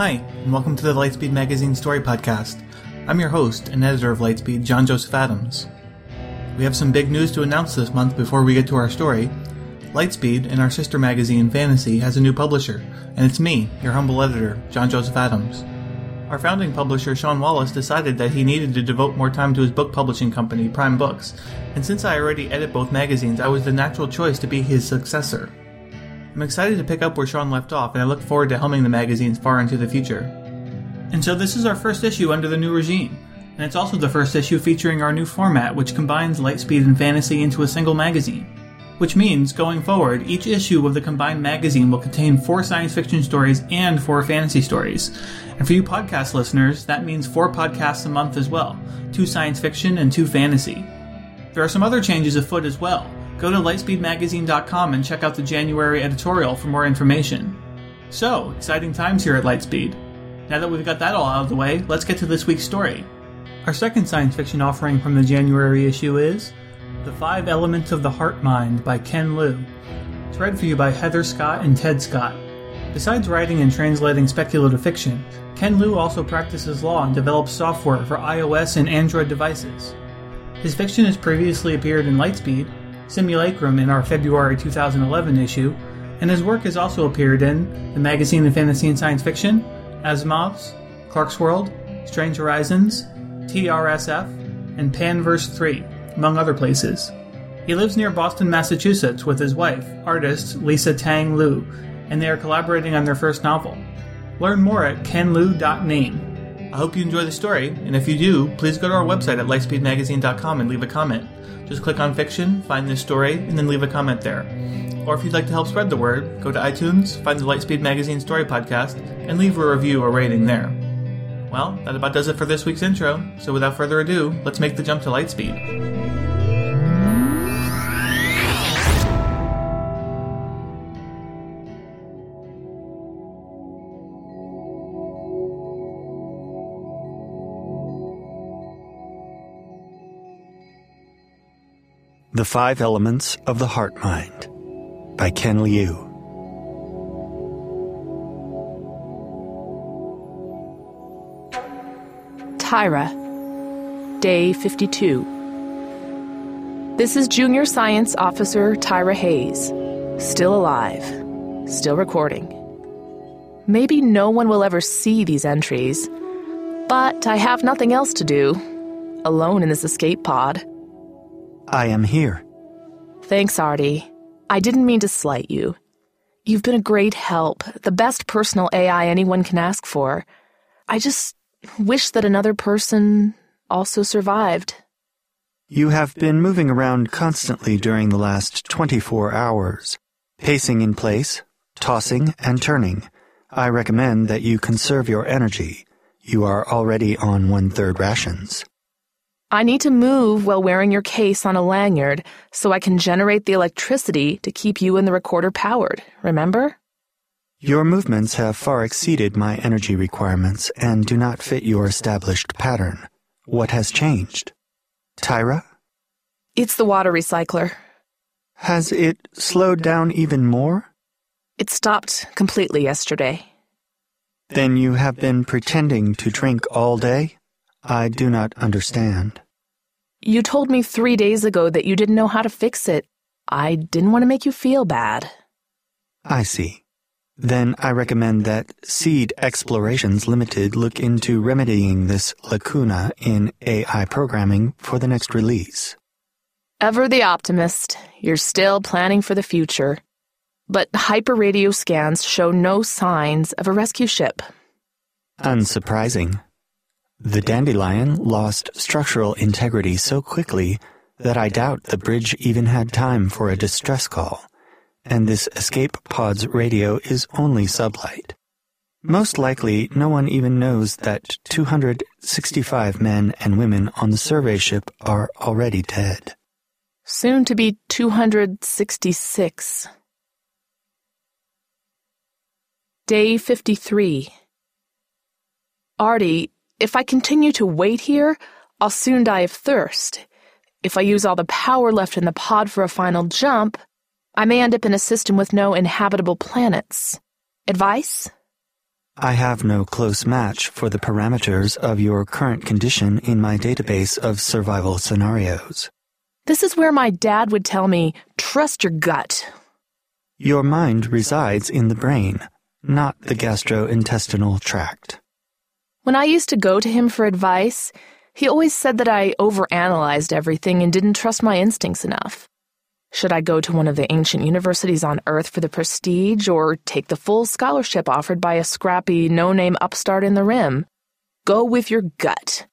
Hi, and welcome to the Lightspeed Magazine Story Podcast. I'm your host and editor of Lightspeed, John Joseph Adams. We have some big news to announce this month before we get to our story. Lightspeed and our sister magazine, Fantasy, has a new publisher, and it's me, your humble editor, John Joseph Adams. Our founding publisher, Sean Wallace, decided that he needed to devote more time to his book publishing company, Prime Books, and since I already edit both magazines, I was the natural choice to be his successor. I'm excited to pick up where Sean left off, and I look forward to helming the magazines far into the future. And so this is our first issue under the new regime, and it's also the first issue featuring our new format, which combines Lightspeed and Fantasy into a single magazine which means, going forward, each issue of the combined magazine will contain four science fiction stories and four fantasy stories. And for you podcast listeners, that means four podcasts a month as well two science fiction and two fantasy. There are some other changes afoot as well. Go to lightspeedmagazine.com and check out the January editorial for more information. So, exciting times here at Lightspeed. Now that we've got that all out of the way, let's get to this week's story. Our second science fiction offering from the January issue is the Five Elements of the Heart Mind by Ken Liu. It's read for you by Heather Scott and Ted Scott. Besides writing and translating speculative fiction, Ken Liu also practices law and develops software for iOS and Android devices. His fiction has previously appeared in Lightspeed, Simulacrum in our February 2011 issue, and his work has also appeared in the magazine of fantasy and science fiction, Asimov's, Clarkesworld, Strange Horizons, TRSF, and Panverse 3 among other places. He lives near Boston, Massachusetts with his wife, artist Lisa Tang Liu, and they are collaborating on their first novel. Learn more at kenliu.name. I hope you enjoy the story, and if you do, please go to our website at lightspeedmagazine.com and leave a comment. Just click on fiction, find this story, and then leave a comment there. Or if you'd like to help spread the word, go to iTunes, find the Lightspeed Magazine Story Podcast, and leave a review or rating there. Well, that about does it for this week's intro, so without further ado, let's make the jump to Lightspeed. The Five Elements of the Heart Mind by Ken Liu. Tyra, Day 52. This is Junior Science Officer Tyra Hayes, still alive, still recording. Maybe no one will ever see these entries, but I have nothing else to do, alone in this escape pod. I am here. Thanks, Artie. I didn't mean to slight you. You've been a great help, the best personal AI anyone can ask for. I just wish that another person also survived. You have been moving around constantly during the last 24 hours, pacing in place, tossing and turning. I recommend that you conserve your energy. You are already on one third rations. I need to move while wearing your case on a lanyard so I can generate the electricity to keep you and the recorder powered, remember? Your movements have far exceeded my energy requirements and do not fit your established pattern. What has changed? Tyra? It's the water recycler. Has it slowed down even more? It stopped completely yesterday. Then you have been pretending to drink all day? I do not understand. You told me three days ago that you didn't know how to fix it. I didn't want to make you feel bad. I see. Then I recommend that Seed Explorations Limited look into remedying this lacuna in AI programming for the next release. Ever the optimist, you're still planning for the future. But hyperradio scans show no signs of a rescue ship. Unsurprising. The Dandelion lost structural integrity so quickly that I doubt the bridge even had time for a distress call. and this escape pod's radio is only sublight. Most likely, no one even knows that 265 men and women on the survey ship are already dead. Soon to be 266. Day 53. Artie, if I continue to wait here, I'll soon die of thirst. If I use all the power left in the pod for a final jump, I may end up in a system with no inhabitable planets. Advice? I have no close match for the parameters of your current condition in my database of survival scenarios. This is where my dad would tell me, trust your gut. Your mind resides in the brain, not the gastrointestinal tract. When I used to go to him for advice, he always said that I overanalyzed everything and didn't trust my instincts enough. Should I go to one of the ancient universities on Earth for the prestige or take the full scholarship offered by a scrappy, no name upstart in the rim? Go with your gut.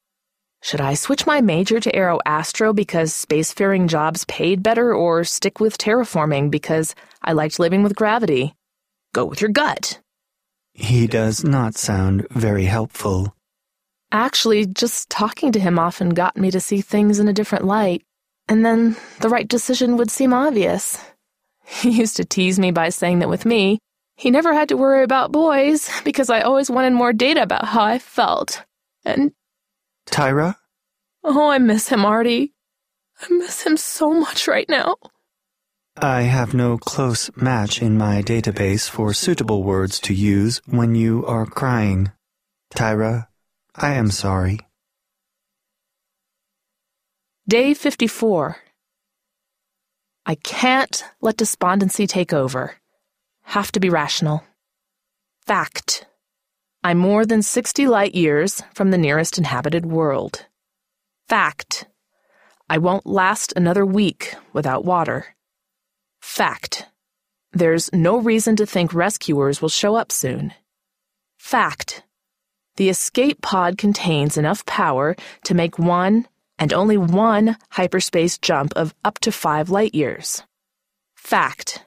Should I switch my major to Aero Astro because spacefaring jobs paid better or stick with terraforming because I liked living with gravity? Go with your gut. He does not sound very helpful. Actually, just talking to him often got me to see things in a different light and then the right decision would seem obvious. He used to tease me by saying that with me, he never had to worry about boys because I always wanted more data about how I felt. And. Tyra? Oh, I miss him, Artie. I miss him so much right now. I have no close match in my database for suitable words to use when you are crying. Tyra, I am sorry. Day 54. I can't let despondency take over. Have to be rational. Fact. I'm more than 60 light years from the nearest inhabited world. Fact. I won't last another week without water. Fact. There's no reason to think rescuers will show up soon. Fact. The escape pod contains enough power to make one and only one hyperspace jump of up to 5 light years. Fact.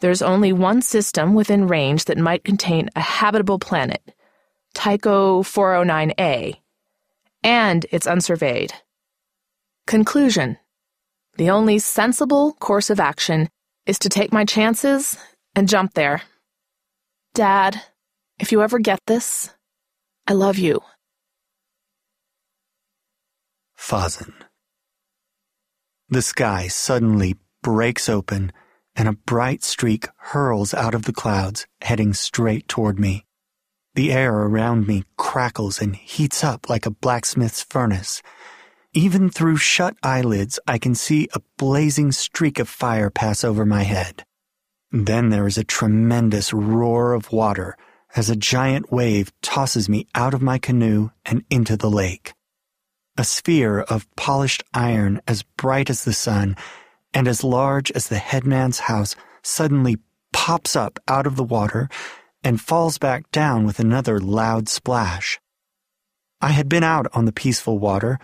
There's only one system within range that might contain a habitable planet, Tycho 409a, and it's unsurveyed. Conclusion. The only sensible course of action is to take my chances and jump there. Dad, if you ever get this, I love you. Fazen. The sky suddenly breaks open and a bright streak hurls out of the clouds, heading straight toward me. The air around me crackles and heats up like a blacksmith's furnace. Even through shut eyelids, I can see a blazing streak of fire pass over my head. Then there is a tremendous roar of water as a giant wave tosses me out of my canoe and into the lake. A sphere of polished iron as bright as the sun and as large as the headman's house suddenly pops up out of the water and falls back down with another loud splash. I had been out on the peaceful water,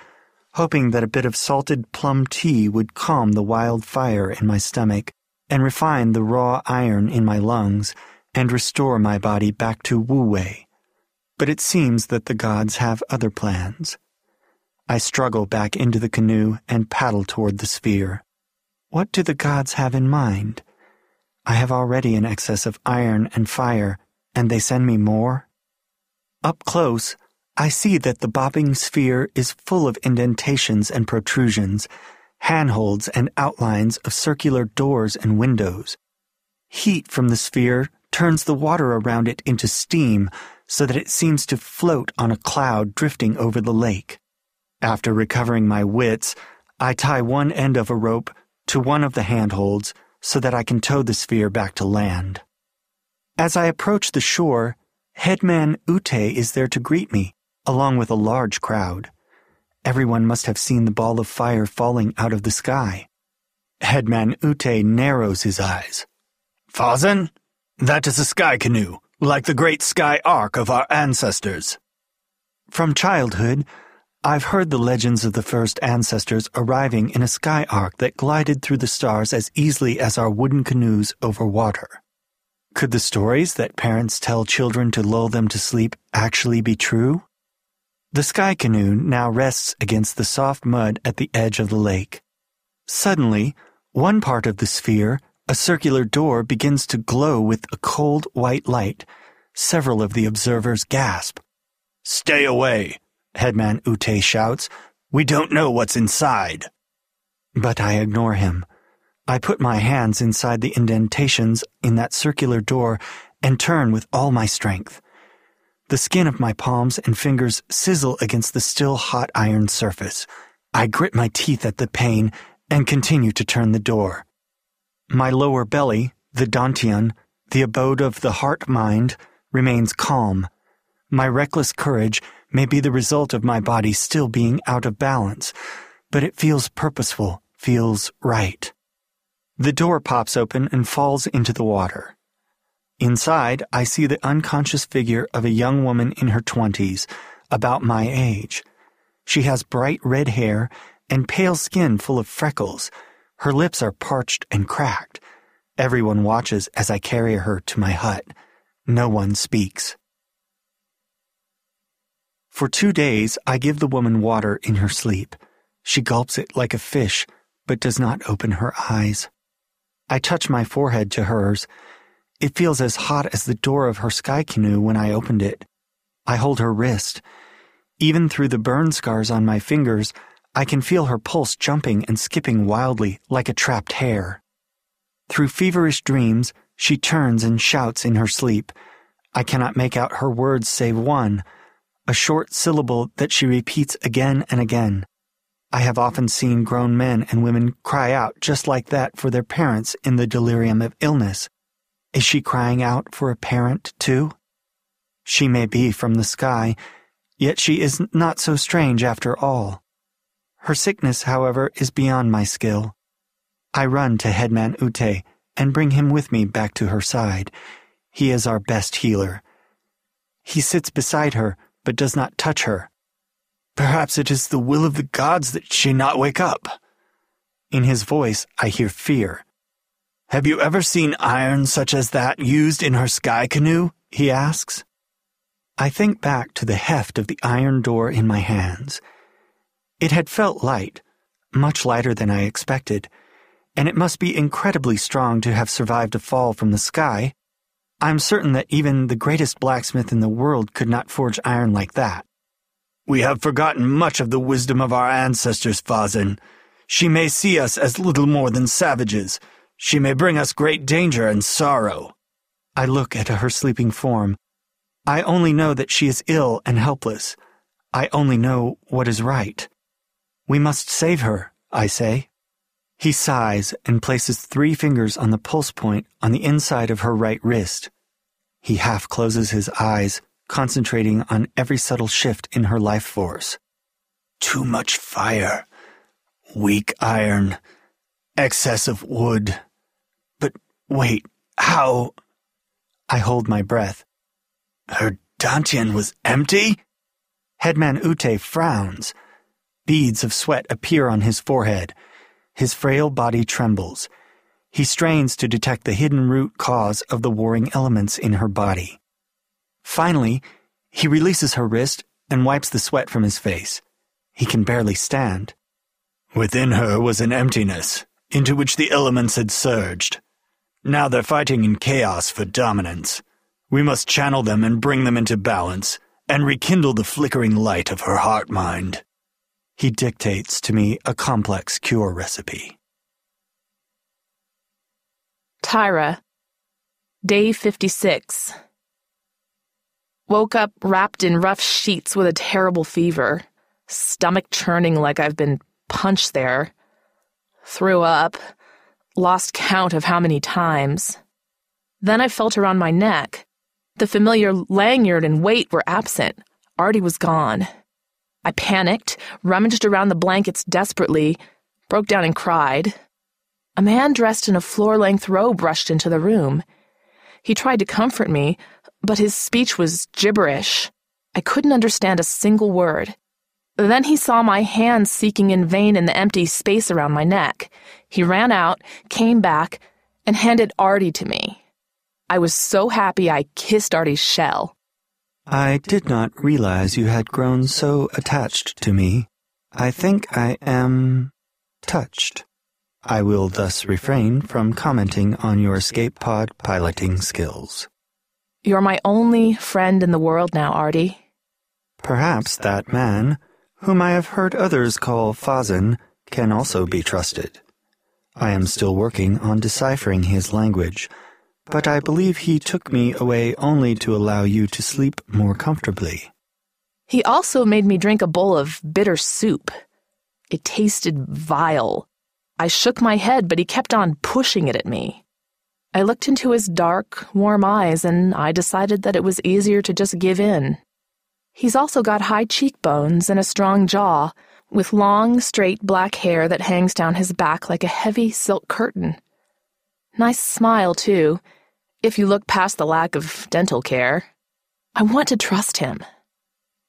hoping that a bit of salted plum tea would calm the wild fire in my stomach and refine the raw iron in my lungs and restore my body back to Wu Wei. But it seems that the gods have other plans. I struggle back into the canoe and paddle toward the sphere. What do the gods have in mind? I have already an excess of iron and fire, and they send me more? Up close, I see that the bobbing sphere is full of indentations and protrusions, handholds and outlines of circular doors and windows. Heat from the sphere turns the water around it into steam so that it seems to float on a cloud drifting over the lake. After recovering my wits, I tie one end of a rope to one of the handholds so that I can tow the sphere back to land. As I approach the shore, Headman Ute is there to greet me, along with a large crowd. Everyone must have seen the ball of fire falling out of the sky. Headman Ute narrows his eyes. Fazen? That is a sky canoe, like the great sky ark of our ancestors. From childhood, I've heard the legends of the first ancestors arriving in a sky ark that glided through the stars as easily as our wooden canoes over water. Could the stories that parents tell children to lull them to sleep actually be true? The sky canoe now rests against the soft mud at the edge of the lake. Suddenly, one part of the sphere, a circular door, begins to glow with a cold white light. Several of the observers gasp. Stay away, Headman Ute shouts. We don't know what's inside. But I ignore him. I put my hands inside the indentations in that circular door and turn with all my strength. The skin of my palms and fingers sizzle against the still hot iron surface. I grit my teeth at the pain and continue to turn the door. My lower belly, the dantian, the abode of the heart mind, remains calm. My reckless courage may be the result of my body still being out of balance, but it feels purposeful, feels right. The door pops open and falls into the water. Inside, I see the unconscious figure of a young woman in her twenties, about my age. She has bright red hair and pale skin full of freckles. Her lips are parched and cracked. Everyone watches as I carry her to my hut. No one speaks. For two days, I give the woman water in her sleep. She gulps it like a fish, but does not open her eyes. I touch my forehead to hers. It feels as hot as the door of her sky canoe when I opened it. I hold her wrist. Even through the burn scars on my fingers, I can feel her pulse jumping and skipping wildly like a trapped hare. Through feverish dreams, she turns and shouts in her sleep. I cannot make out her words save one a short syllable that she repeats again and again. I have often seen grown men and women cry out just like that for their parents in the delirium of illness. Is she crying out for a parent, too? She may be from the sky, yet she is not so strange after all. Her sickness, however, is beyond my skill. I run to Headman Ute and bring him with me back to her side. He is our best healer. He sits beside her, but does not touch her. Perhaps it is the will of the gods that she not wake up. In his voice, I hear fear. Have you ever seen iron such as that used in her sky canoe? he asks. I think back to the heft of the iron door in my hands. It had felt light, much lighter than I expected, and it must be incredibly strong to have survived a fall from the sky I'm certain that even the greatest blacksmith in the world could not forge iron like that. We have forgotten much of the wisdom of our ancestors, Fazen. She may see us as little more than savages. She may bring us great danger and sorrow. I look at her sleeping form. I only know that she is ill and helpless. I only know what is right. We must save her, I say. He sighs and places three fingers on the pulse point on the inside of her right wrist. He half closes his eyes, concentrating on every subtle shift in her life force. Too much fire, weak iron, excess of wood. Wait, how? I hold my breath. Her dantian was empty? Headman Ute frowns. Beads of sweat appear on his forehead. His frail body trembles. He strains to detect the hidden root cause of the warring elements in her body. Finally, he releases her wrist and wipes the sweat from his face. He can barely stand. Within her was an emptiness, into which the elements had surged. Now they're fighting in chaos for dominance. We must channel them and bring them into balance, and rekindle the flickering light of her heart mind. He dictates to me a complex cure recipe. Tyra, day 56. Woke up wrapped in rough sheets with a terrible fever, stomach churning like I've been punched there. Threw up, lost count of how many times. Then I felt around my neck. The familiar lanyard and weight were absent. Artie was gone. I panicked, rummaged around the blankets desperately, broke down and cried. A man dressed in a floor length robe rushed into the room. He tried to comfort me, but his speech was gibberish. I couldn't understand a single word. Then he saw my hands seeking in vain in the empty space around my neck. He ran out, came back, and handed Artie to me. I was so happy I kissed Artie's shell. I did not realize you had grown so attached to me. I think I am touched. I will thus refrain from commenting on your escape pod piloting skills. You're my only friend in the world now, Artie. Perhaps that man, whom I have heard others call Fazen, can also be trusted. I am still working on deciphering his language, but I believe he took me away only to allow you to sleep more comfortably. He also made me drink a bowl of bitter soup. It tasted vile. I shook my head, but he kept on pushing it at me. I looked into his dark, warm eyes, and I decided that it was easier to just give in. He's also got high cheekbones and a strong jaw, with long, straight black hair that hangs down his back like a heavy silk curtain. Nice smile, too, if you look past the lack of dental care. I want to trust him.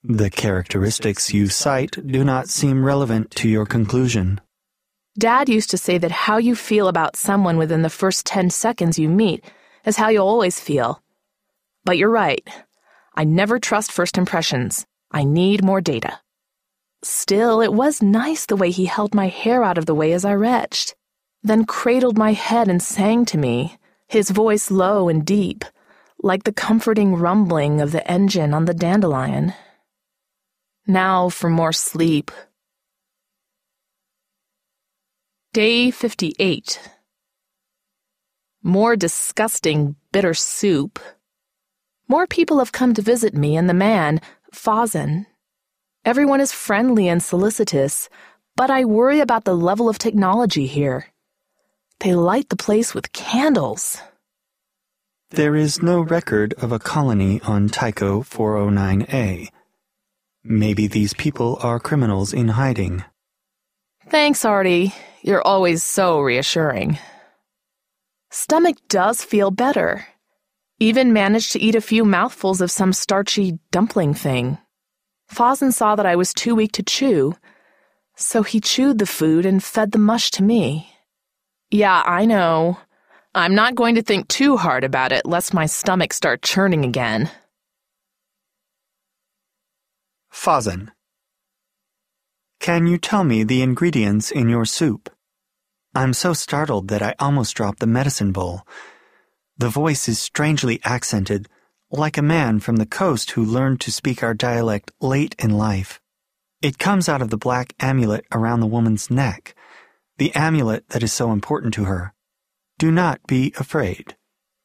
The characteristics you cite do not seem relevant to your conclusion. Dad used to say that how you feel about someone within the first 10 seconds you meet is how you'll always feel. But you're right. I never trust first impressions. I need more data. Still, it was nice the way he held my hair out of the way as I retched, then cradled my head and sang to me, his voice low and deep, like the comforting rumbling of the engine on the dandelion. Now for more sleep. Day 58. More disgusting, bitter soup. More people have come to visit me and the man, Fazen. Everyone is friendly and solicitous, but I worry about the level of technology here. They light the place with candles. There is no record of a colony on Tycho 409A. Maybe these people are criminals in hiding. Thanks, Artie. You're always so reassuring. Stomach does feel better. Even managed to eat a few mouthfuls of some starchy dumpling thing. Fazen saw that I was too weak to chew, so he chewed the food and fed the mush to me. Yeah, I know. I'm not going to think too hard about it lest my stomach start churning again. Fazen. Can you tell me the ingredients in your soup? I'm so startled that I almost dropped the medicine bowl. The voice is strangely accented, like a man from the coast who learned to speak our dialect late in life. It comes out of the black amulet around the woman's neck, the amulet that is so important to her. Do not be afraid.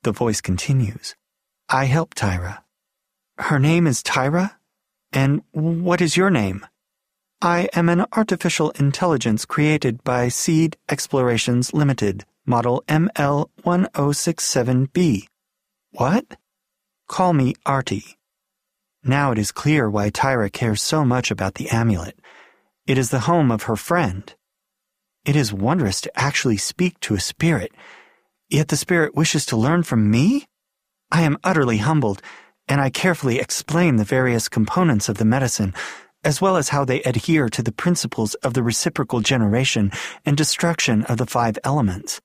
The voice continues. I help Tyra. Her name is Tyra? And what is your name? I am an artificial intelligence created by Seed Explorations Limited, model ML1067B. What? Call me Artie. Now it is clear why Tyra cares so much about the amulet. It is the home of her friend. It is wondrous to actually speak to a spirit, yet the spirit wishes to learn from me? I am utterly humbled, and I carefully explain the various components of the medicine, as well as how they adhere to the principles of the reciprocal generation and destruction of the five elements.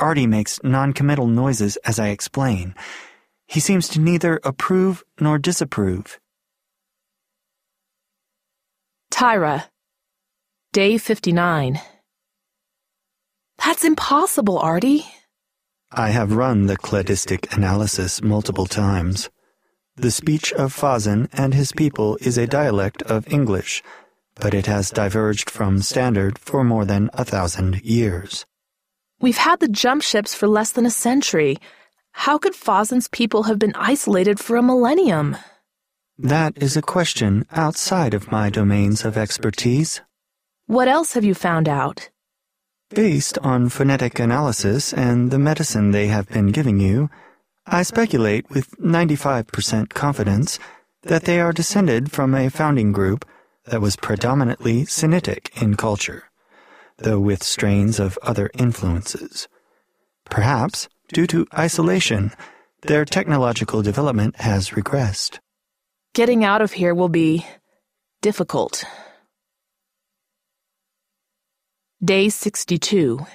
Artie makes non-committal noises as I explain. He seems to neither approve nor disapprove. Tyra. Day 59. That's impossible, Artie. I have run the cladistic analysis multiple times. The speech of Fazen and his people is a dialect of English, but it has diverged from standard for more than a thousand years. We've had the jump ships for less than a century. How could Fazen's people have been isolated for a millennium? That is a question outside of my domains of expertise. What else have you found out? Based on phonetic analysis and the medicine they have been giving you, I speculate with 95% confidence that they are descended from a founding group that was predominantly Sinitic in culture, though with strains of other influences. Perhaps Due to isolation, their technological development has regressed. Getting out of here will be difficult. Day 62.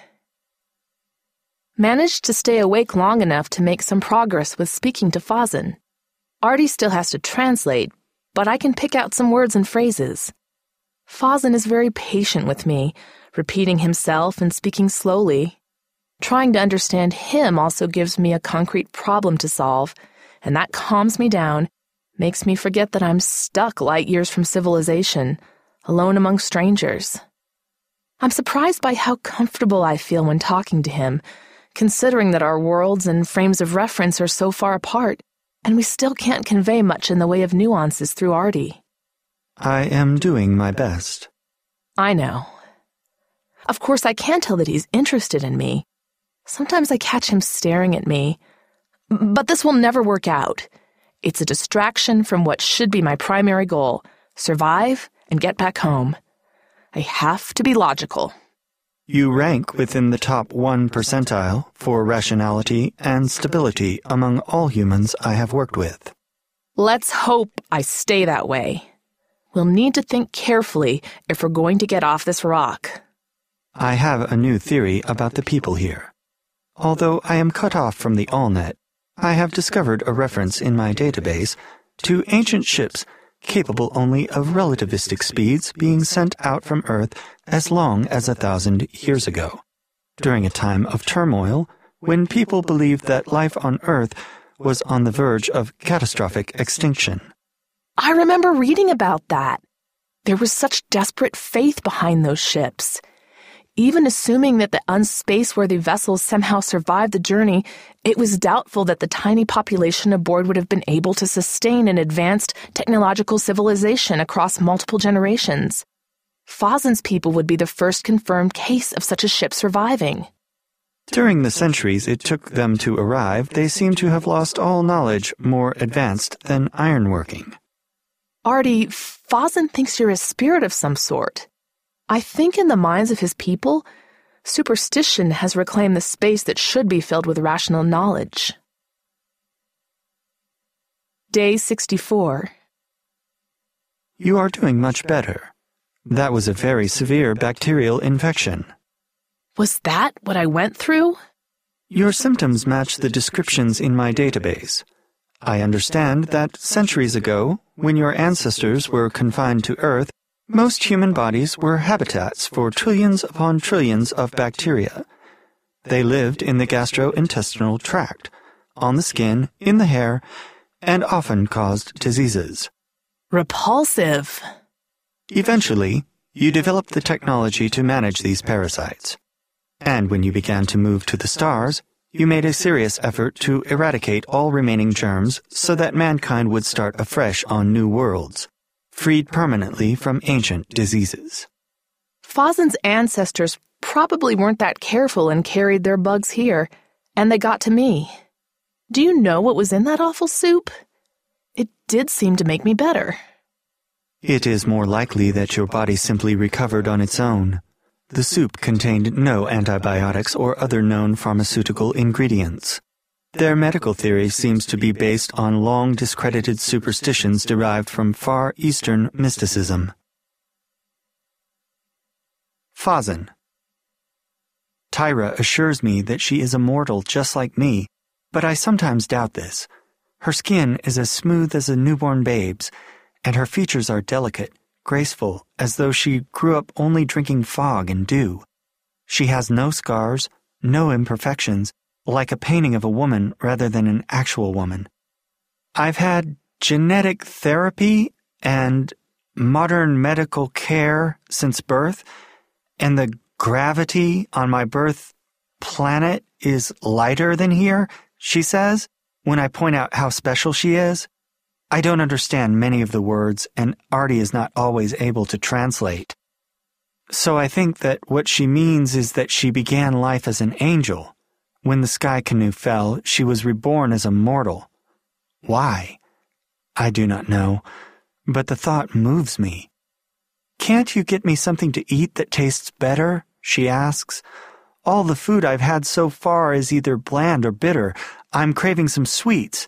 Managed to stay awake long enough to make some progress with speaking to Fazen. Artie still has to translate, but I can pick out some words and phrases. Fazen is very patient with me, repeating himself and speaking slowly. Trying to understand him also gives me a concrete problem to solve, and that calms me down, makes me forget that I'm stuck light years from civilization, alone among strangers. I'm surprised by how comfortable I feel when talking to him, considering that our worlds and frames of reference are so far apart, and we still can't convey much in the way of nuances through Artie. I am doing my best. I know. Of course, I can tell that he's interested in me. Sometimes I catch him staring at me. But this will never work out. It's a distraction from what should be my primary goal survive and get back home. I have to be logical. You rank within the top 1 percentile for rationality and stability among all humans I have worked with. Let's hope I stay that way. We'll need to think carefully if we're going to get off this rock. I have a new theory about the people here. Although I am cut off from the AllNet, I have discovered a reference in my database to ancient ships capable only of relativistic speeds being sent out from Earth as long as a thousand years ago, during a time of turmoil when people believed that life on Earth was on the verge of catastrophic extinction. I remember reading about that. There was such desperate faith behind those ships. Even assuming that the unspaceworthy vessels somehow survived the journey, it was doubtful that the tiny population aboard would have been able to sustain an advanced technological civilization across multiple generations. Fazen's people would be the first confirmed case of such a ship surviving. During the centuries it took them to arrive, they seem to have lost all knowledge more advanced than ironworking. Artie, Fazen thinks you're a spirit of some sort. I think in the minds of his people, superstition has reclaimed the space that should be filled with rational knowledge. Day 64. You are doing much better. That was a very severe bacterial infection. Was that what I went through? Your symptoms match the descriptions in my database. I understand that centuries ago, when your ancestors were confined to Earth, most human bodies were habitats for trillions upon trillions of bacteria. They lived in the gastrointestinal tract, on the skin, in the hair, and often caused diseases. Repulsive. Eventually, you developed the technology to manage these parasites. And when you began to move to the stars, you made a serious effort to eradicate all remaining germs so that mankind would start afresh on new worlds freed permanently from ancient diseases. Fazen's ancestors probably weren't that careful and carried their bugs here, and they got to me. Do you know what was in that awful soup? It did seem to make me better. It is more likely that your body simply recovered on its own. The soup contained no antibiotics or other known pharmaceutical ingredients. Their medical theory seems to be based on long discredited superstitions derived from Far Eastern mysticism. Fazen. Tyra assures me that she is a mortal just like me, but I sometimes doubt this. Her skin is as smooth as a newborn babe's, and her features are delicate, graceful, as though she grew up only drinking fog and dew. She has no scars, no imperfections, like a painting of a woman rather than an actual woman. I've had genetic therapy and modern medical care since birth, and the gravity on my birth planet is lighter than here, she says, when I point out how special she is. I don't understand many of the words, and Artie is not always able to translate. So I think that what she means is that she began life as an angel, when the sky canoe fell, she was reborn as a mortal. Why? I do not know, but the thought moves me. Can't you get me something to eat that tastes better? she asks. All the food I've had so far is either bland or bitter. I'm craving some sweets.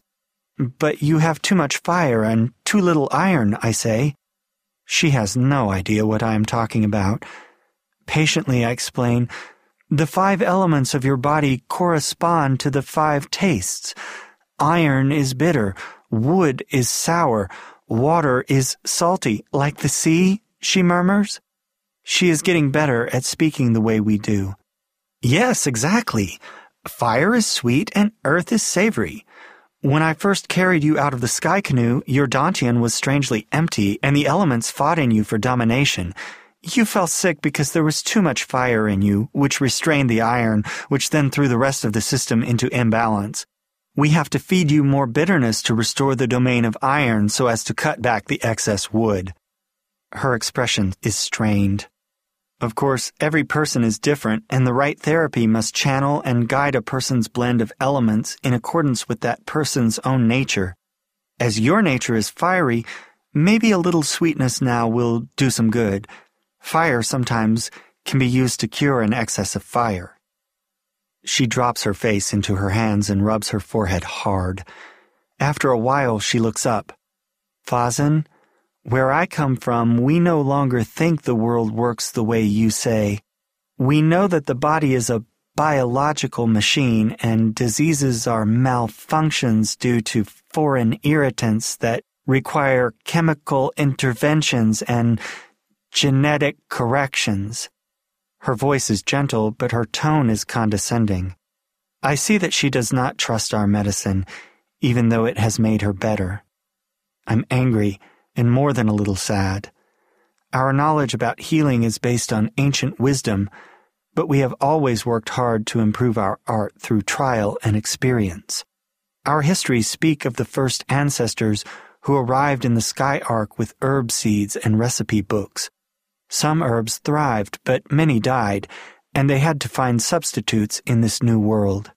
But you have too much fire and too little iron, I say. She has no idea what I am talking about. Patiently, I explain. The five elements of your body correspond to the five tastes. Iron is bitter, wood is sour, water is salty, like the sea, she murmurs. She is getting better at speaking the way we do. Yes, exactly. Fire is sweet and earth is savory. When I first carried you out of the sky canoe, your Dantian was strangely empty, and the elements fought in you for domination. You fell sick because there was too much fire in you, which restrained the iron, which then threw the rest of the system into imbalance. We have to feed you more bitterness to restore the domain of iron so as to cut back the excess wood. Her expression is strained. Of course, every person is different, and the right therapy must channel and guide a person's blend of elements in accordance with that person's own nature. As your nature is fiery, maybe a little sweetness now will do some good. Fire sometimes can be used to cure an excess of fire. She drops her face into her hands and rubs her forehead hard. After a while, she looks up. Fazen, where I come from, we no longer think the world works the way you say. We know that the body is a biological machine and diseases are malfunctions due to foreign irritants that require chemical interventions and genetic corrections. Her voice is gentle, but her tone is condescending. I see that she does not trust our medicine, even though it has made her better. I'm angry and more than a little sad. Our knowledge about healing is based on ancient wisdom, but we have always worked hard to improve our art through trial and experience. Our histories speak of the first ancestors who arrived in the sky ark with herb seeds and recipe books. Some herbs thrived, but many died, and they had to find substitutes in this new world.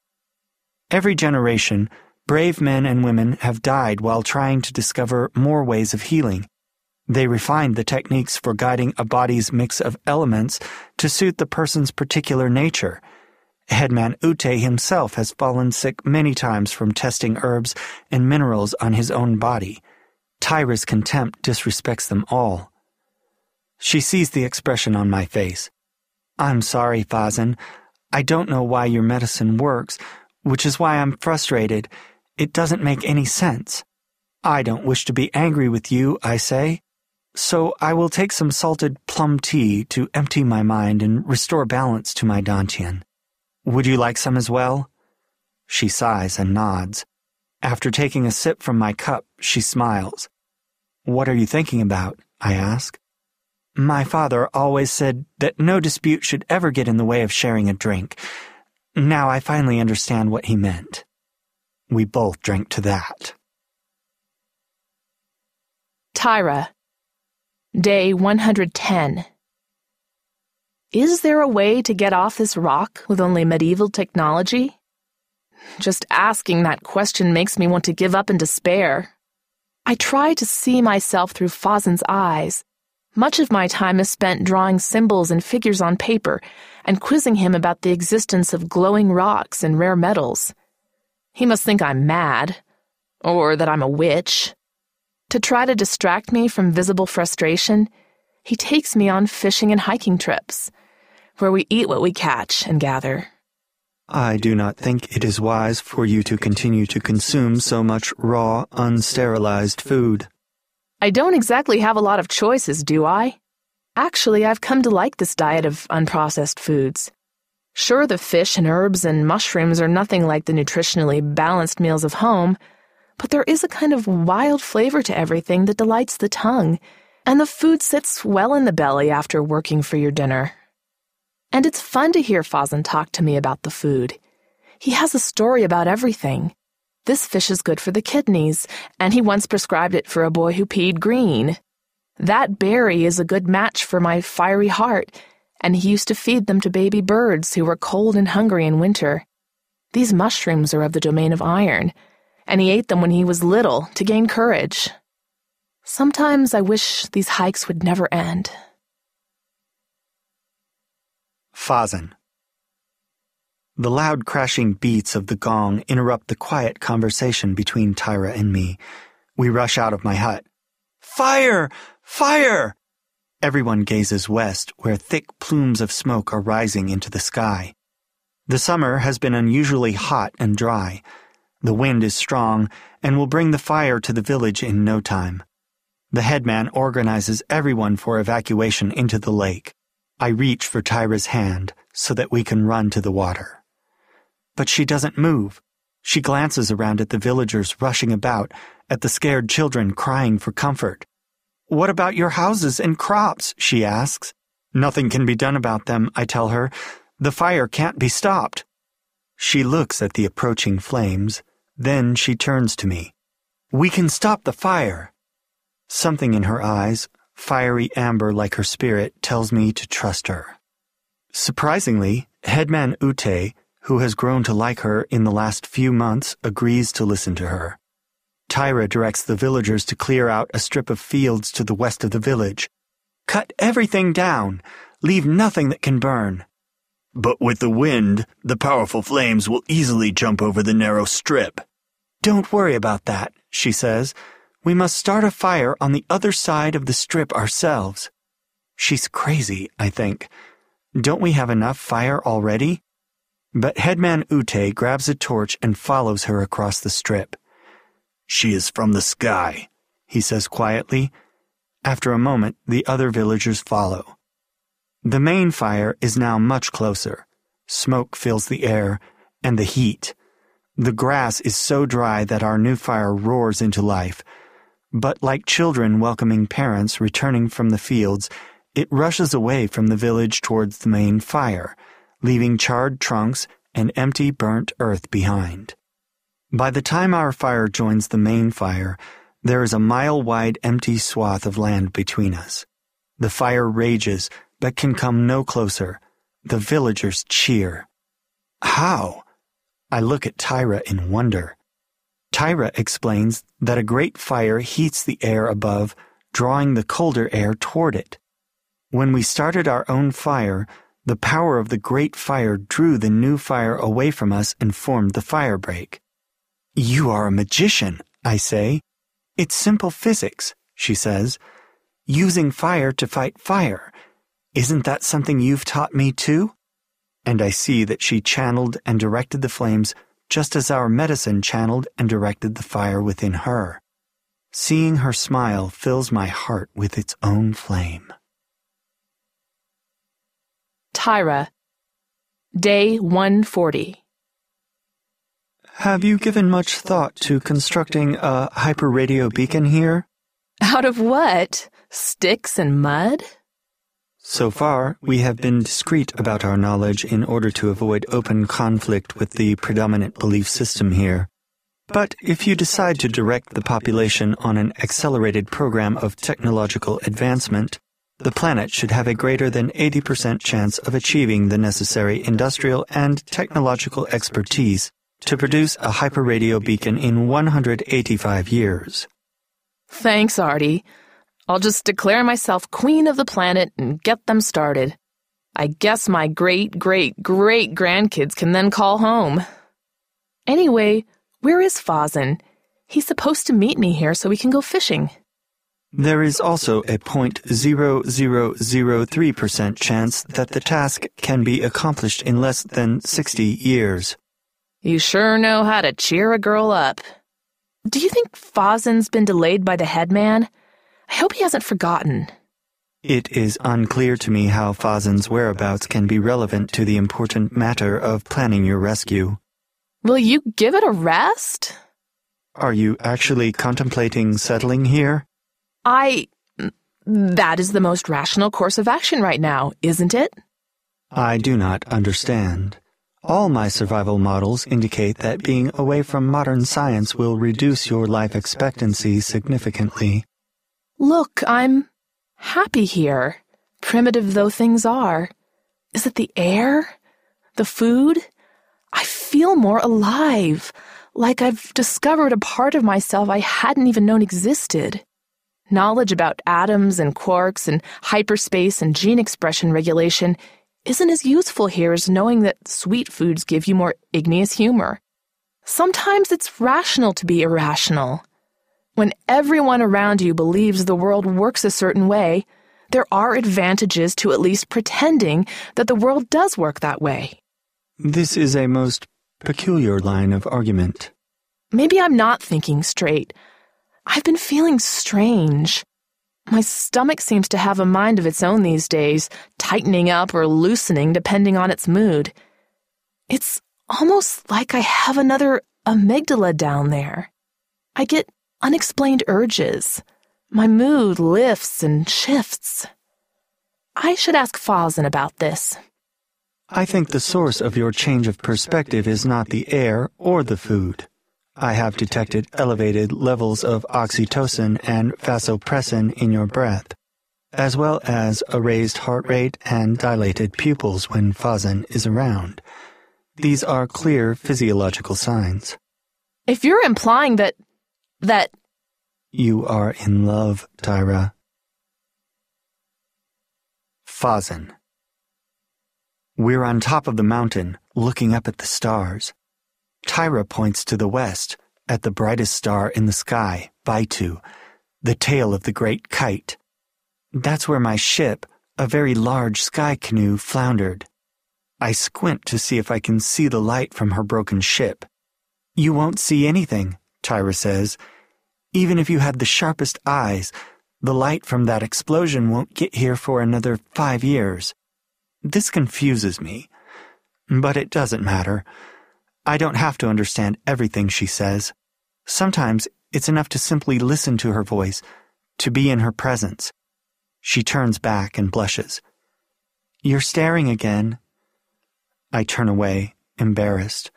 Every generation, brave men and women have died while trying to discover more ways of healing. They refined the techniques for guiding a body's mix of elements to suit the person's particular nature. Headman Ute himself has fallen sick many times from testing herbs and minerals on his own body. Tyra's contempt disrespects them all. She sees the expression on my face. I'm sorry, Fazen. I don't know why your medicine works, which is why I'm frustrated it doesn't make any sense. I don't wish to be angry with you, I say. So I will take some salted plum tea to empty my mind and restore balance to my Dantian. Would you like some as well? She sighs and nods. After taking a sip from my cup, she smiles. What are you thinking about? I ask. My father always said that no dispute should ever get in the way of sharing a drink. Now I finally understand what he meant. We both drank to that. Tyra. Day 110. Is there a way to get off this rock with only medieval technology? Just asking that question makes me want to give up in despair. I try to see myself through Fazen's eyes. Much of my time is spent drawing symbols and figures on paper and quizzing him about the existence of glowing rocks and rare metals. He must think I'm mad, or that I'm a witch. To try to distract me from visible frustration, he takes me on fishing and hiking trips, where we eat what we catch and gather. I do not think it is wise for you to continue to consume so much raw, unsterilized food. I don't exactly have a lot of choices, do I? Actually, I've come to like this diet of unprocessed foods. Sure, the fish and herbs and mushrooms are nothing like the nutritionally balanced meals of home, but there is a kind of wild flavor to everything that delights the tongue, and the food sits well in the belly after working for your dinner. And it's fun to hear Fazen talk to me about the food. He has a story about everything. This fish is good for the kidneys, and he once prescribed it for a boy who peed green. That berry is a good match for my fiery heart, and he used to feed them to baby birds who were cold and hungry in winter. These mushrooms are of the domain of iron, and he ate them when he was little to gain courage. Sometimes I wish these hikes would never end. Fazen. The loud crashing beats of the gong interrupt the quiet conversation between Tyra and me. We rush out of my hut. Fire! Fire! Everyone gazes west, where thick plumes of smoke are rising into the sky. The summer has been unusually hot and dry. The wind is strong and will bring the fire to the village in no time. The headman organizes everyone for evacuation into the lake. I reach for Tyra's hand so that we can run to the water. But she doesn't move. She glances around at the villagers rushing about, at the scared children crying for comfort. What about your houses and crops? she asks. Nothing can be done about them, I tell her. The fire can't be stopped. She looks at the approaching flames. Then she turns to me. We can stop the fire. Something in her eyes, fiery amber like her spirit, tells me to trust her. Surprisingly, Headman Ute, who has grown to like her in the last few months, agrees to listen to her. Tyra directs the villagers to clear out a strip of fields to the west of the village. Cut everything down. Leave nothing that can burn. But with the wind, the powerful flames will easily jump over the narrow strip. Don't worry about that, she says. We must start a fire on the other side of the strip ourselves. She's crazy, I think. Don't we have enough fire already? But Headman Ute grabs a torch and follows her across the strip. She is from the sky, he says quietly. After a moment, the other villagers follow. The main fire is now much closer. Smoke fills the air, and the heat. The grass is so dry that our new fire roars into life. But like children welcoming parents returning from the fields, it rushes away from the village towards the main fire, leaving charred trunks and empty burnt earth behind. By the time our fire joins the main fire, there is a mile wide empty swath of land between us. The fire rages, but can come no closer. The villagers cheer. How? I look at Tyra in wonder. Tyra explains that a great fire heats the air above, drawing the colder air toward it. When we started our own fire, the power of the great fire drew the new fire away from us and formed the fire break. You are a magician, I say. It's simple physics, she says. Using fire to fight fire. Isn't that something you've taught me too? And I see that she channeled and directed the flames just as our medicine channeled and directed the fire within her. Seeing her smile fills my heart with its own flame. Tyra, Day 140. Have you given much thought to constructing a hyperradio beacon here? Out of what? Sticks and mud? So far, we have been discreet about our knowledge in order to avoid open conflict with the predominant belief system here. But if you decide to direct the population on an accelerated program of technological advancement, the planet should have a greater than 80% chance of achieving the necessary industrial and technological expertise to produce a hyperradio beacon in 185 years. Thanks, Artie. I'll just declare myself queen of the planet and get them started. I guess my great, great, great grandkids can then call home. Anyway, where is Fazen? He's supposed to meet me here so we can go fishing. There is also a 0.0003% chance that the task can be accomplished in less than 60 years. You sure know how to cheer a girl up. Do you think Fazen's been delayed by the headman? I hope he hasn't forgotten. It is unclear to me how Fazen's whereabouts can be relevant to the important matter of planning your rescue. Will you give it a rest? Are you actually contemplating settling here? I. That is the most rational course of action right now, isn't it? I do not understand. All my survival models indicate that being away from modern science will reduce your life expectancy significantly. Look, I'm happy here, primitive though things are. Is it the air? The food? I feel more alive, like I've discovered a part of myself I hadn't even known existed. Knowledge about atoms and quarks and hyperspace and gene expression regulation isn't as useful here as knowing that sweet foods give you more igneous humor. Sometimes it's rational to be irrational. When everyone around you believes the world works a certain way, there are advantages to at least pretending that the world does work that way. This is a most peculiar line of argument. Maybe I'm not thinking straight. I've been feeling strange. My stomach seems to have a mind of its own these days, tightening up or loosening depending on its mood. It's almost like I have another amygdala down there. I get unexplained urges. My mood lifts and shifts. I should ask Fazen about this. I think the source of your change of perspective is not the air or the food. I have detected elevated levels of oxytocin and vasopressin in your breath, as well as a raised heart rate and dilated pupils when Fazen is around. These are clear physiological signs. If you're implying that. that. You are in love, Tyra. Fazen. We're on top of the mountain, looking up at the stars. Tyra points to the west, at the brightest star in the sky, Baitu, the tail of the great kite. That's where my ship, a very large sky canoe, floundered. I squint to see if I can see the light from her broken ship. You won't see anything, Tyra says. Even if you had the sharpest eyes, the light from that explosion won't get here for another five years. This confuses me. But it doesn't matter. I don't have to understand everything she says. Sometimes it's enough to simply listen to her voice, to be in her presence. She turns back and blushes. You're staring again. I turn away, embarrassed.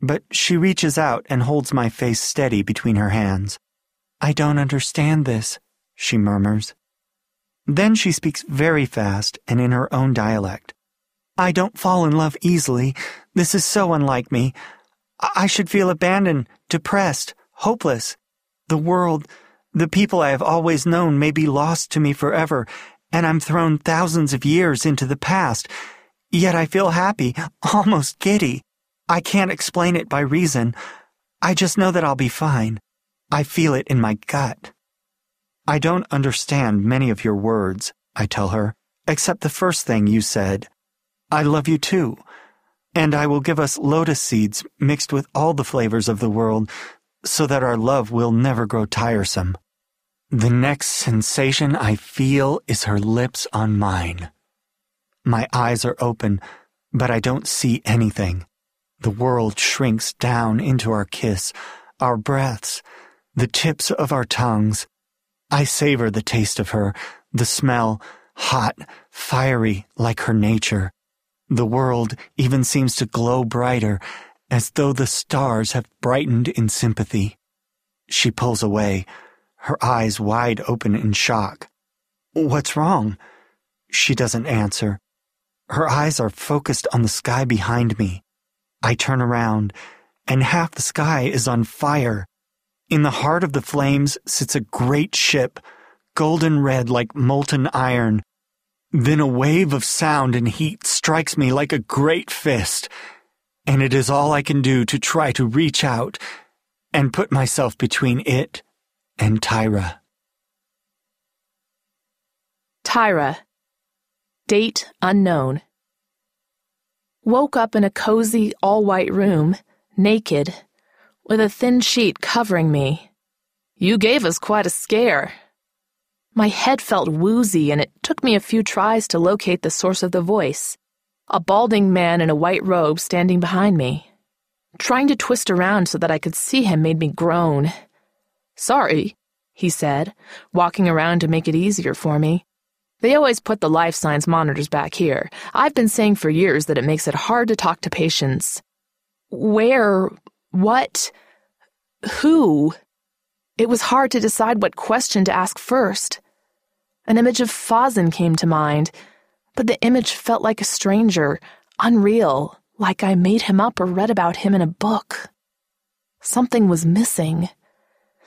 But she reaches out and holds my face steady between her hands. I don't understand this, she murmurs. Then she speaks very fast and in her own dialect. I don't fall in love easily. This is so unlike me. I should feel abandoned, depressed, hopeless. The world, the people I have always known may be lost to me forever, and I'm thrown thousands of years into the past. Yet I feel happy, almost giddy. I can't explain it by reason. I just know that I'll be fine. I feel it in my gut. I don't understand many of your words, I tell her, except the first thing you said. I love you too. And I will give us lotus seeds mixed with all the flavors of the world so that our love will never grow tiresome. The next sensation I feel is her lips on mine. My eyes are open, but I don't see anything. The world shrinks down into our kiss, our breaths, the tips of our tongues. I savor the taste of her, the smell, hot, fiery like her nature. The world even seems to glow brighter, as though the stars have brightened in sympathy. She pulls away, her eyes wide open in shock. What's wrong? She doesn't answer. Her eyes are focused on the sky behind me. I turn around, and half the sky is on fire. In the heart of the flames sits a great ship, golden red like molten iron, then a wave of sound and heat strikes me like a great fist, and it is all I can do to try to reach out and put myself between it and Tyra. Tyra. Date unknown. Woke up in a cozy, all white room, naked, with a thin sheet covering me. You gave us quite a scare, my head felt woozy, and it took me a few tries to locate the source of the voice a balding man in a white robe standing behind me. Trying to twist around so that I could see him made me groan. Sorry, he said, walking around to make it easier for me. They always put the life signs monitors back here. I've been saying for years that it makes it hard to talk to patients. Where? What? Who? It was hard to decide what question to ask first. An image of Fazen came to mind, but the image felt like a stranger, unreal, like I made him up or read about him in a book. Something was missing.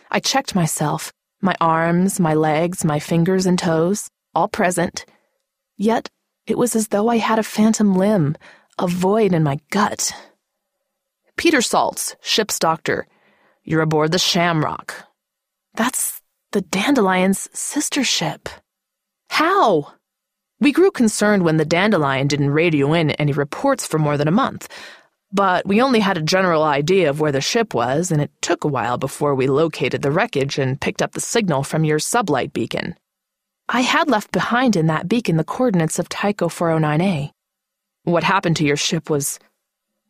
I checked myself, my arms, my legs, my fingers and toes, all present. Yet it was as though I had a phantom limb, a void in my gut. Peter Saltz, ship's doctor. You're aboard the Shamrock. That's the Dandelion's sister ship. How? We grew concerned when the Dandelion didn't radio in any reports for more than a month, but we only had a general idea of where the ship was, and it took a while before we located the wreckage and picked up the signal from your sublight beacon. I had left behind in that beacon the coordinates of Tycho 409A. What happened to your ship was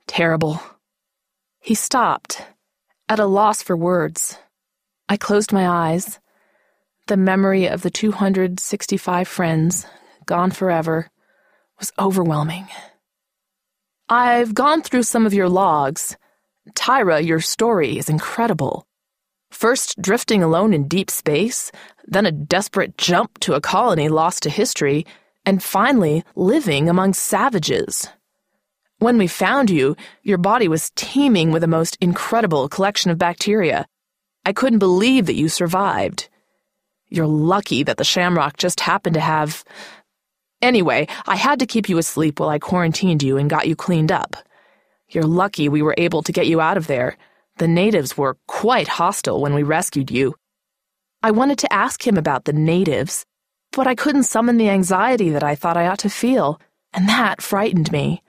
terrible. He stopped, at a loss for words. I closed my eyes. The memory of the 265 friends, gone forever, was overwhelming. I've gone through some of your logs. Tyra, your story is incredible. First drifting alone in deep space, then a desperate jump to a colony lost to history, and finally living among savages. When we found you, your body was teeming with a most incredible collection of bacteria. I couldn't believe that you survived. You're lucky that the shamrock just happened to have. Anyway, I had to keep you asleep while I quarantined you and got you cleaned up. You're lucky we were able to get you out of there. The natives were quite hostile when we rescued you. I wanted to ask him about the natives, but I couldn't summon the anxiety that I thought I ought to feel, and that frightened me.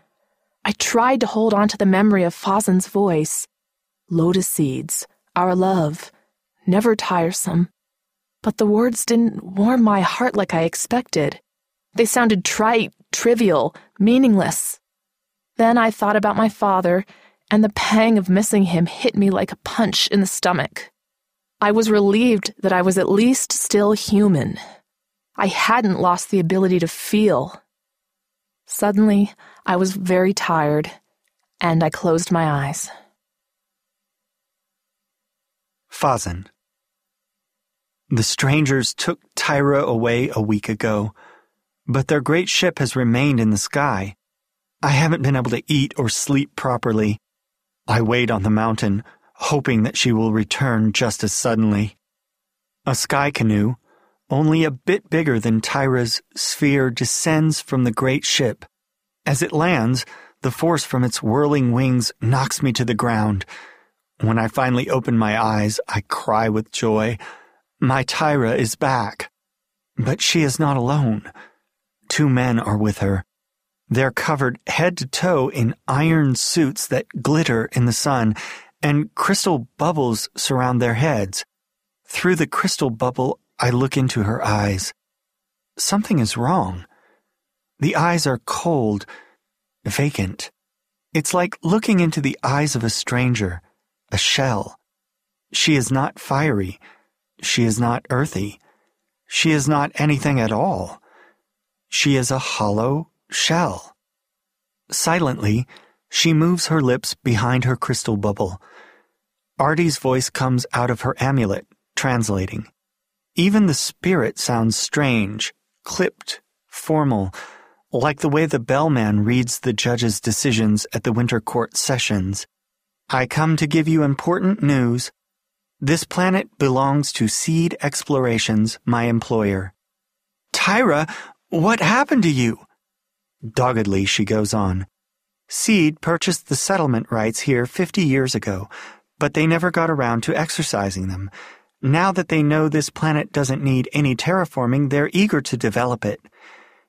I tried to hold on to the memory of Fazen's voice. Lotus seeds, our love, never tiresome. But the words didn't warm my heart like I expected. They sounded trite, trivial, meaningless. Then I thought about my father, and the pang of missing him hit me like a punch in the stomach. I was relieved that I was at least still human. I hadn't lost the ability to feel. Suddenly, I was very tired, and I closed my eyes. Fazen. The strangers took Tyra away a week ago, but their great ship has remained in the sky. I haven't been able to eat or sleep properly. I wait on the mountain, hoping that she will return just as suddenly. A sky canoe, only a bit bigger than Tyra's sphere, descends from the great ship. As it lands, the force from its whirling wings knocks me to the ground. When I finally open my eyes, I cry with joy. My Tyra is back. But she is not alone. Two men are with her. They're covered head to toe in iron suits that glitter in the sun, and crystal bubbles surround their heads. Through the crystal bubble, I look into her eyes. Something is wrong. The eyes are cold, vacant. It's like looking into the eyes of a stranger, a shell. She is not fiery. She is not earthy. She is not anything at all. She is a hollow shell. Silently, she moves her lips behind her crystal bubble. Artie's voice comes out of her amulet, translating. Even the spirit sounds strange, clipped, formal, like the way the bellman reads the judge's decisions at the winter court sessions. I come to give you important news this planet belongs to Seed Explorations, my employer. Tyra, what happened to you? Doggedly, she goes on. Seed purchased the settlement rights here 50 years ago, but they never got around to exercising them. Now that they know this planet doesn't need any terraforming, they're eager to develop it.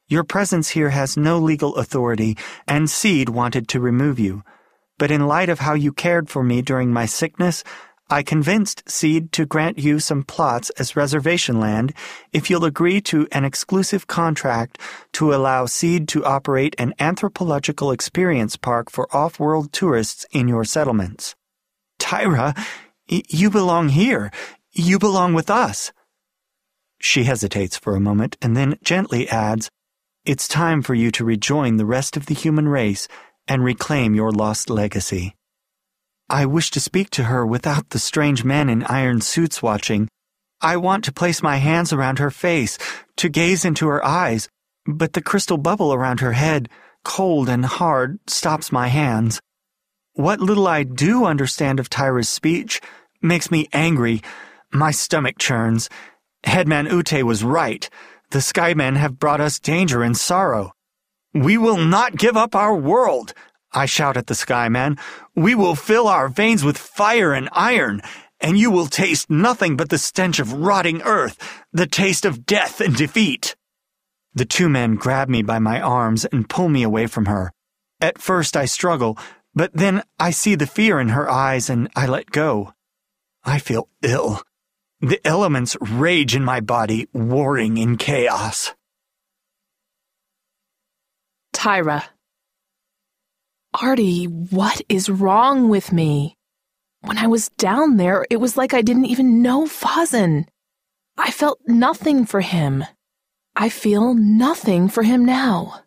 Your presence here has no legal authority, and Seed wanted to remove you. But in light of how you cared for me during my sickness, I convinced Seed to grant you some plots as reservation land if you'll agree to an exclusive contract to allow Seed to operate an anthropological experience park for off world tourists in your settlements. Tyra, you belong here. You belong with us. She hesitates for a moment and then gently adds, It's time for you to rejoin the rest of the human race and reclaim your lost legacy. I wish to speak to her without the strange men in iron suits watching. I want to place my hands around her face, to gaze into her eyes, but the crystal bubble around her head, cold and hard, stops my hands. What little I do understand of Tyra's speech makes me angry. My stomach churns. Headman Ute was right. The Skymen have brought us danger and sorrow. We will not give up our world, I shout at the Skyman. We will fill our veins with fire and iron, and you will taste nothing but the stench of rotting earth, the taste of death and defeat. The two men grab me by my arms and pull me away from her. At first I struggle, but then I see the fear in her eyes and I let go. I feel ill. The elements rage in my body, warring in chaos. Tyra. Artie, what is wrong with me? When I was down there, it was like I didn't even know Fazen. I felt nothing for him. I feel nothing for him now.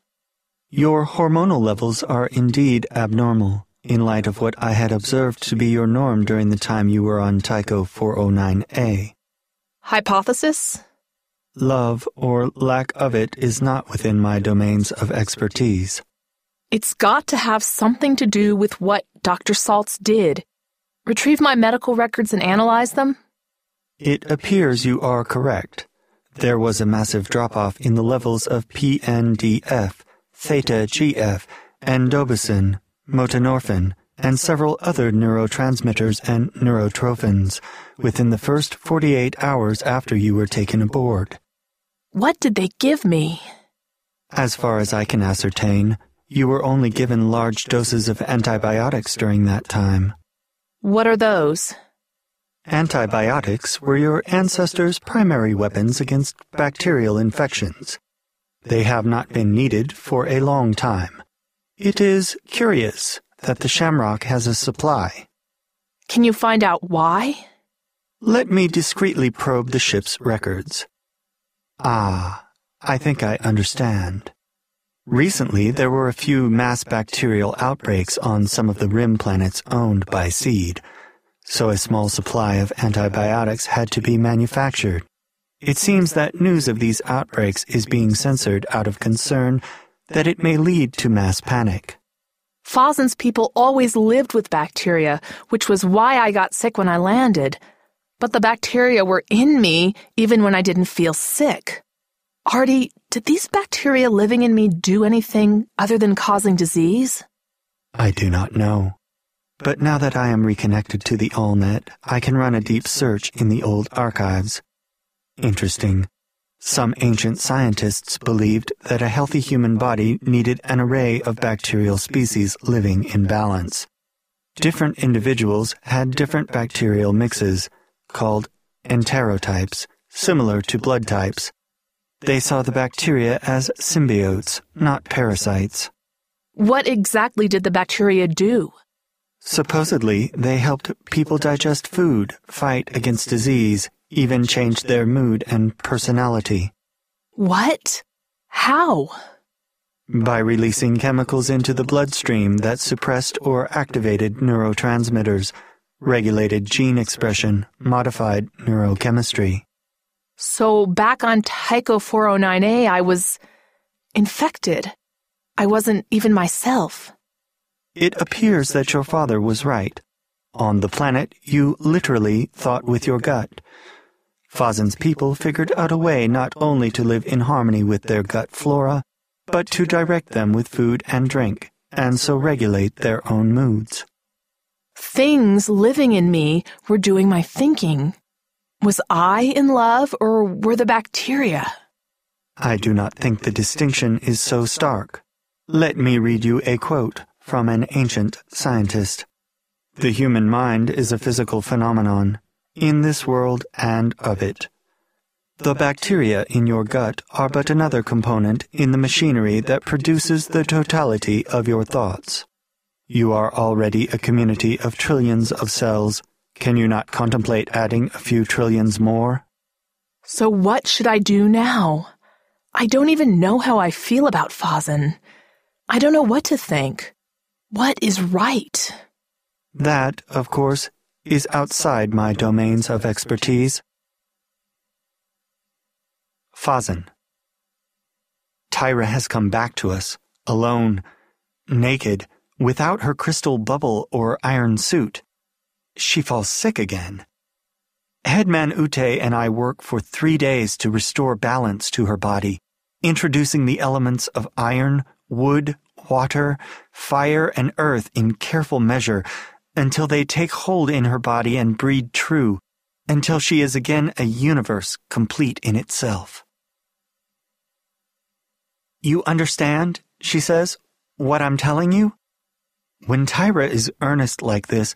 Your hormonal levels are indeed abnormal, in light of what I had observed to be your norm during the time you were on Tycho 409A. Hypothesis? Love, or lack of it, is not within my domains of expertise. It's got to have something to do with what Dr. Saltz did. Retrieve my medical records and analyze them? It appears you are correct. There was a massive drop off in the levels of PNDF, theta GF, endobicin, motonorphin, and several other neurotransmitters and neurotrophins within the first 48 hours after you were taken aboard. What did they give me? As far as I can ascertain, you were only given large doses of antibiotics during that time. What are those? Antibiotics were your ancestors' primary weapons against bacterial infections. They have not been needed for a long time. It is curious that the Shamrock has a supply. Can you find out why? Let me discreetly probe the ship's records. Ah, I think I understand. Recently, there were a few mass bacterial outbreaks on some of the rim planets owned by Seed so a small supply of antibiotics had to be manufactured. It seems that news of these outbreaks is being censored out of concern that it may lead to mass panic. Fazen's people always lived with bacteria, which was why I got sick when I landed. But the bacteria were in me even when I didn't feel sick. Artie, did these bacteria living in me do anything other than causing disease? I do not know. But now that I am reconnected to the AllNet, I can run a deep search in the old archives. Interesting. Some ancient scientists believed that a healthy human body needed an array of bacterial species living in balance. Different individuals had different bacterial mixes, called enterotypes, similar to blood types. They saw the bacteria as symbiotes, not parasites. What exactly did the bacteria do? Supposedly, they helped people digest food, fight against disease, even change their mood and personality. What? How? By releasing chemicals into the bloodstream that suppressed or activated neurotransmitters, regulated gene expression, modified neurochemistry. So back on Tycho 409A, I was infected. I wasn't even myself. It appears that your father was right. On the planet, you literally thought with your gut. Fazen's people figured out a way not only to live in harmony with their gut flora, but to direct them with food and drink, and so regulate their own moods. Things living in me were doing my thinking. Was I in love, or were the bacteria? I do not think the distinction is so stark. Let me read you a quote from an ancient scientist. The human mind is a physical phenomenon, in this world and of it. The bacteria in your gut are but another component in the machinery that produces the totality of your thoughts. You are already a community of trillions of cells. Can you not contemplate adding a few trillions more? So what should I do now? I don't even know how I feel about Fazen. I don't know what to think. What is right? That, of course, is outside my domains of expertise. Fazen. Tyra has come back to us, alone, naked, without her crystal bubble or iron suit. She falls sick again. Headman Ute and I work for three days to restore balance to her body, introducing the elements of iron, wood, water, fire, and earth in careful measure until they take hold in her body and breed true, until she is again a universe complete in itself. You understand, she says, what I'm telling you? When Tyra is earnest like this,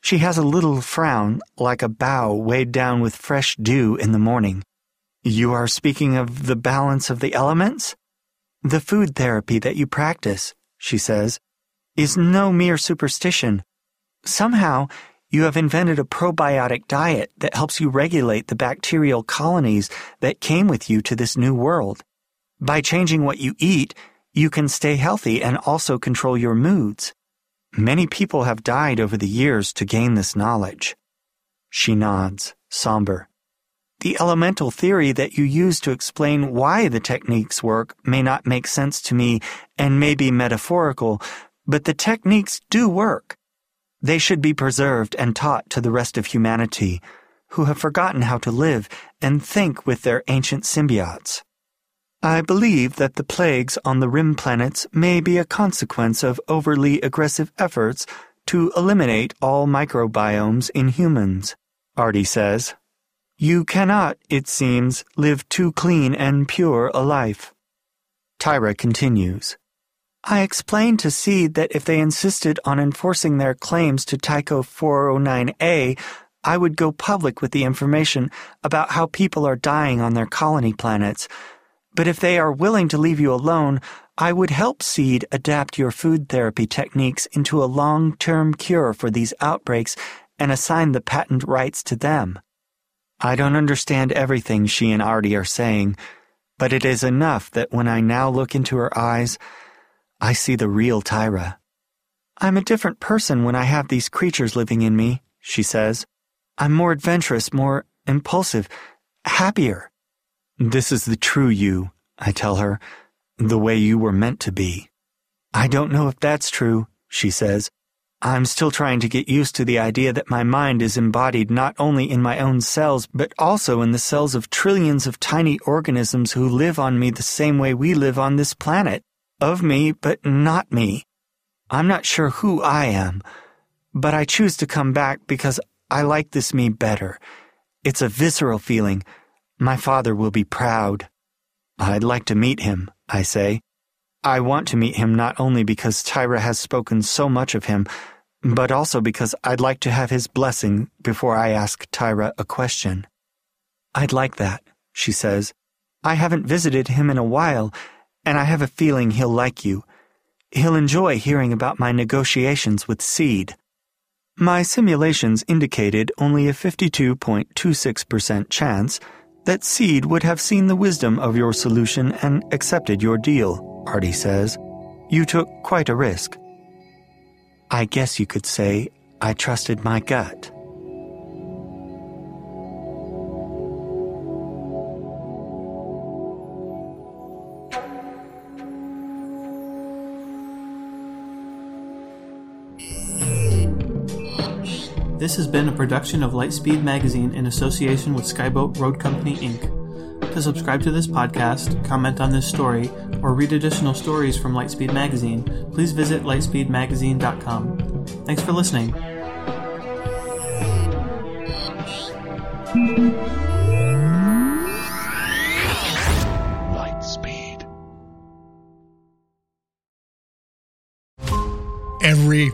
she has a little frown like a bough weighed down with fresh dew in the morning. You are speaking of the balance of the elements? The food therapy that you practice, she says, is no mere superstition. Somehow, you have invented a probiotic diet that helps you regulate the bacterial colonies that came with you to this new world. By changing what you eat, you can stay healthy and also control your moods. Many people have died over the years to gain this knowledge. She nods, somber. The elemental theory that you use to explain why the techniques work may not make sense to me and may be metaphorical, but the techniques do work. They should be preserved and taught to the rest of humanity, who have forgotten how to live and think with their ancient symbiotes. I believe that the plagues on the rim planets may be a consequence of overly aggressive efforts to eliminate all microbiomes in humans, Artie says. You cannot, it seems, live too clean and pure a life. Tyra continues. I explained to Seed that if they insisted on enforcing their claims to Tycho 409A, I would go public with the information about how people are dying on their colony planets but if they are willing to leave you alone, I would help Seed adapt your food therapy techniques into a long term cure for these outbreaks and assign the patent rights to them. I don't understand everything she and Artie are saying, but it is enough that when I now look into her eyes, I see the real Tyra. I'm a different person when I have these creatures living in me, she says. I'm more adventurous, more impulsive, happier. This is the true you, I tell her, the way you were meant to be. I don't know if that's true, she says. I'm still trying to get used to the idea that my mind is embodied not only in my own cells, but also in the cells of trillions of tiny organisms who live on me the same way we live on this planet. Of me, but not me. I'm not sure who I am, but I choose to come back because I like this me better. It's a visceral feeling my father will be proud. I'd like to meet him, I say. I want to meet him not only because Tyra has spoken so much of him, but also because I'd like to have his blessing before I ask Tyra a question. I'd like that, she says. I haven't visited him in a while, and I have a feeling he'll like you. He'll enjoy hearing about my negotiations with Seed. My simulations indicated only a 52.26% chance that Seed would have seen the wisdom of your solution and accepted your deal, Artie says. You took quite a risk. I guess you could say I trusted my gut. This has been a production of Lightspeed Magazine in association with Skyboat Road Company, Inc. To subscribe to this podcast, comment on this story, or read additional stories from Lightspeed Magazine, please visit lightspeedmagazine.com. Thanks for listening.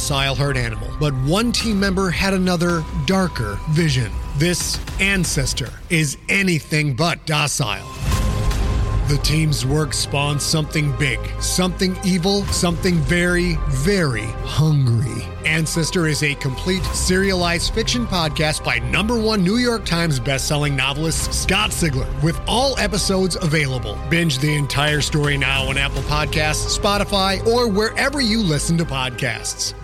docile herd animal, but one team member had another, darker vision. This ancestor is anything but docile. The team's work spawns something big, something evil, something very, very hungry. Ancestor is a complete serialized fiction podcast by number one New York Times bestselling novelist Scott Sigler, with all episodes available. Binge the entire story now on Apple Podcasts, Spotify, or wherever you listen to podcasts.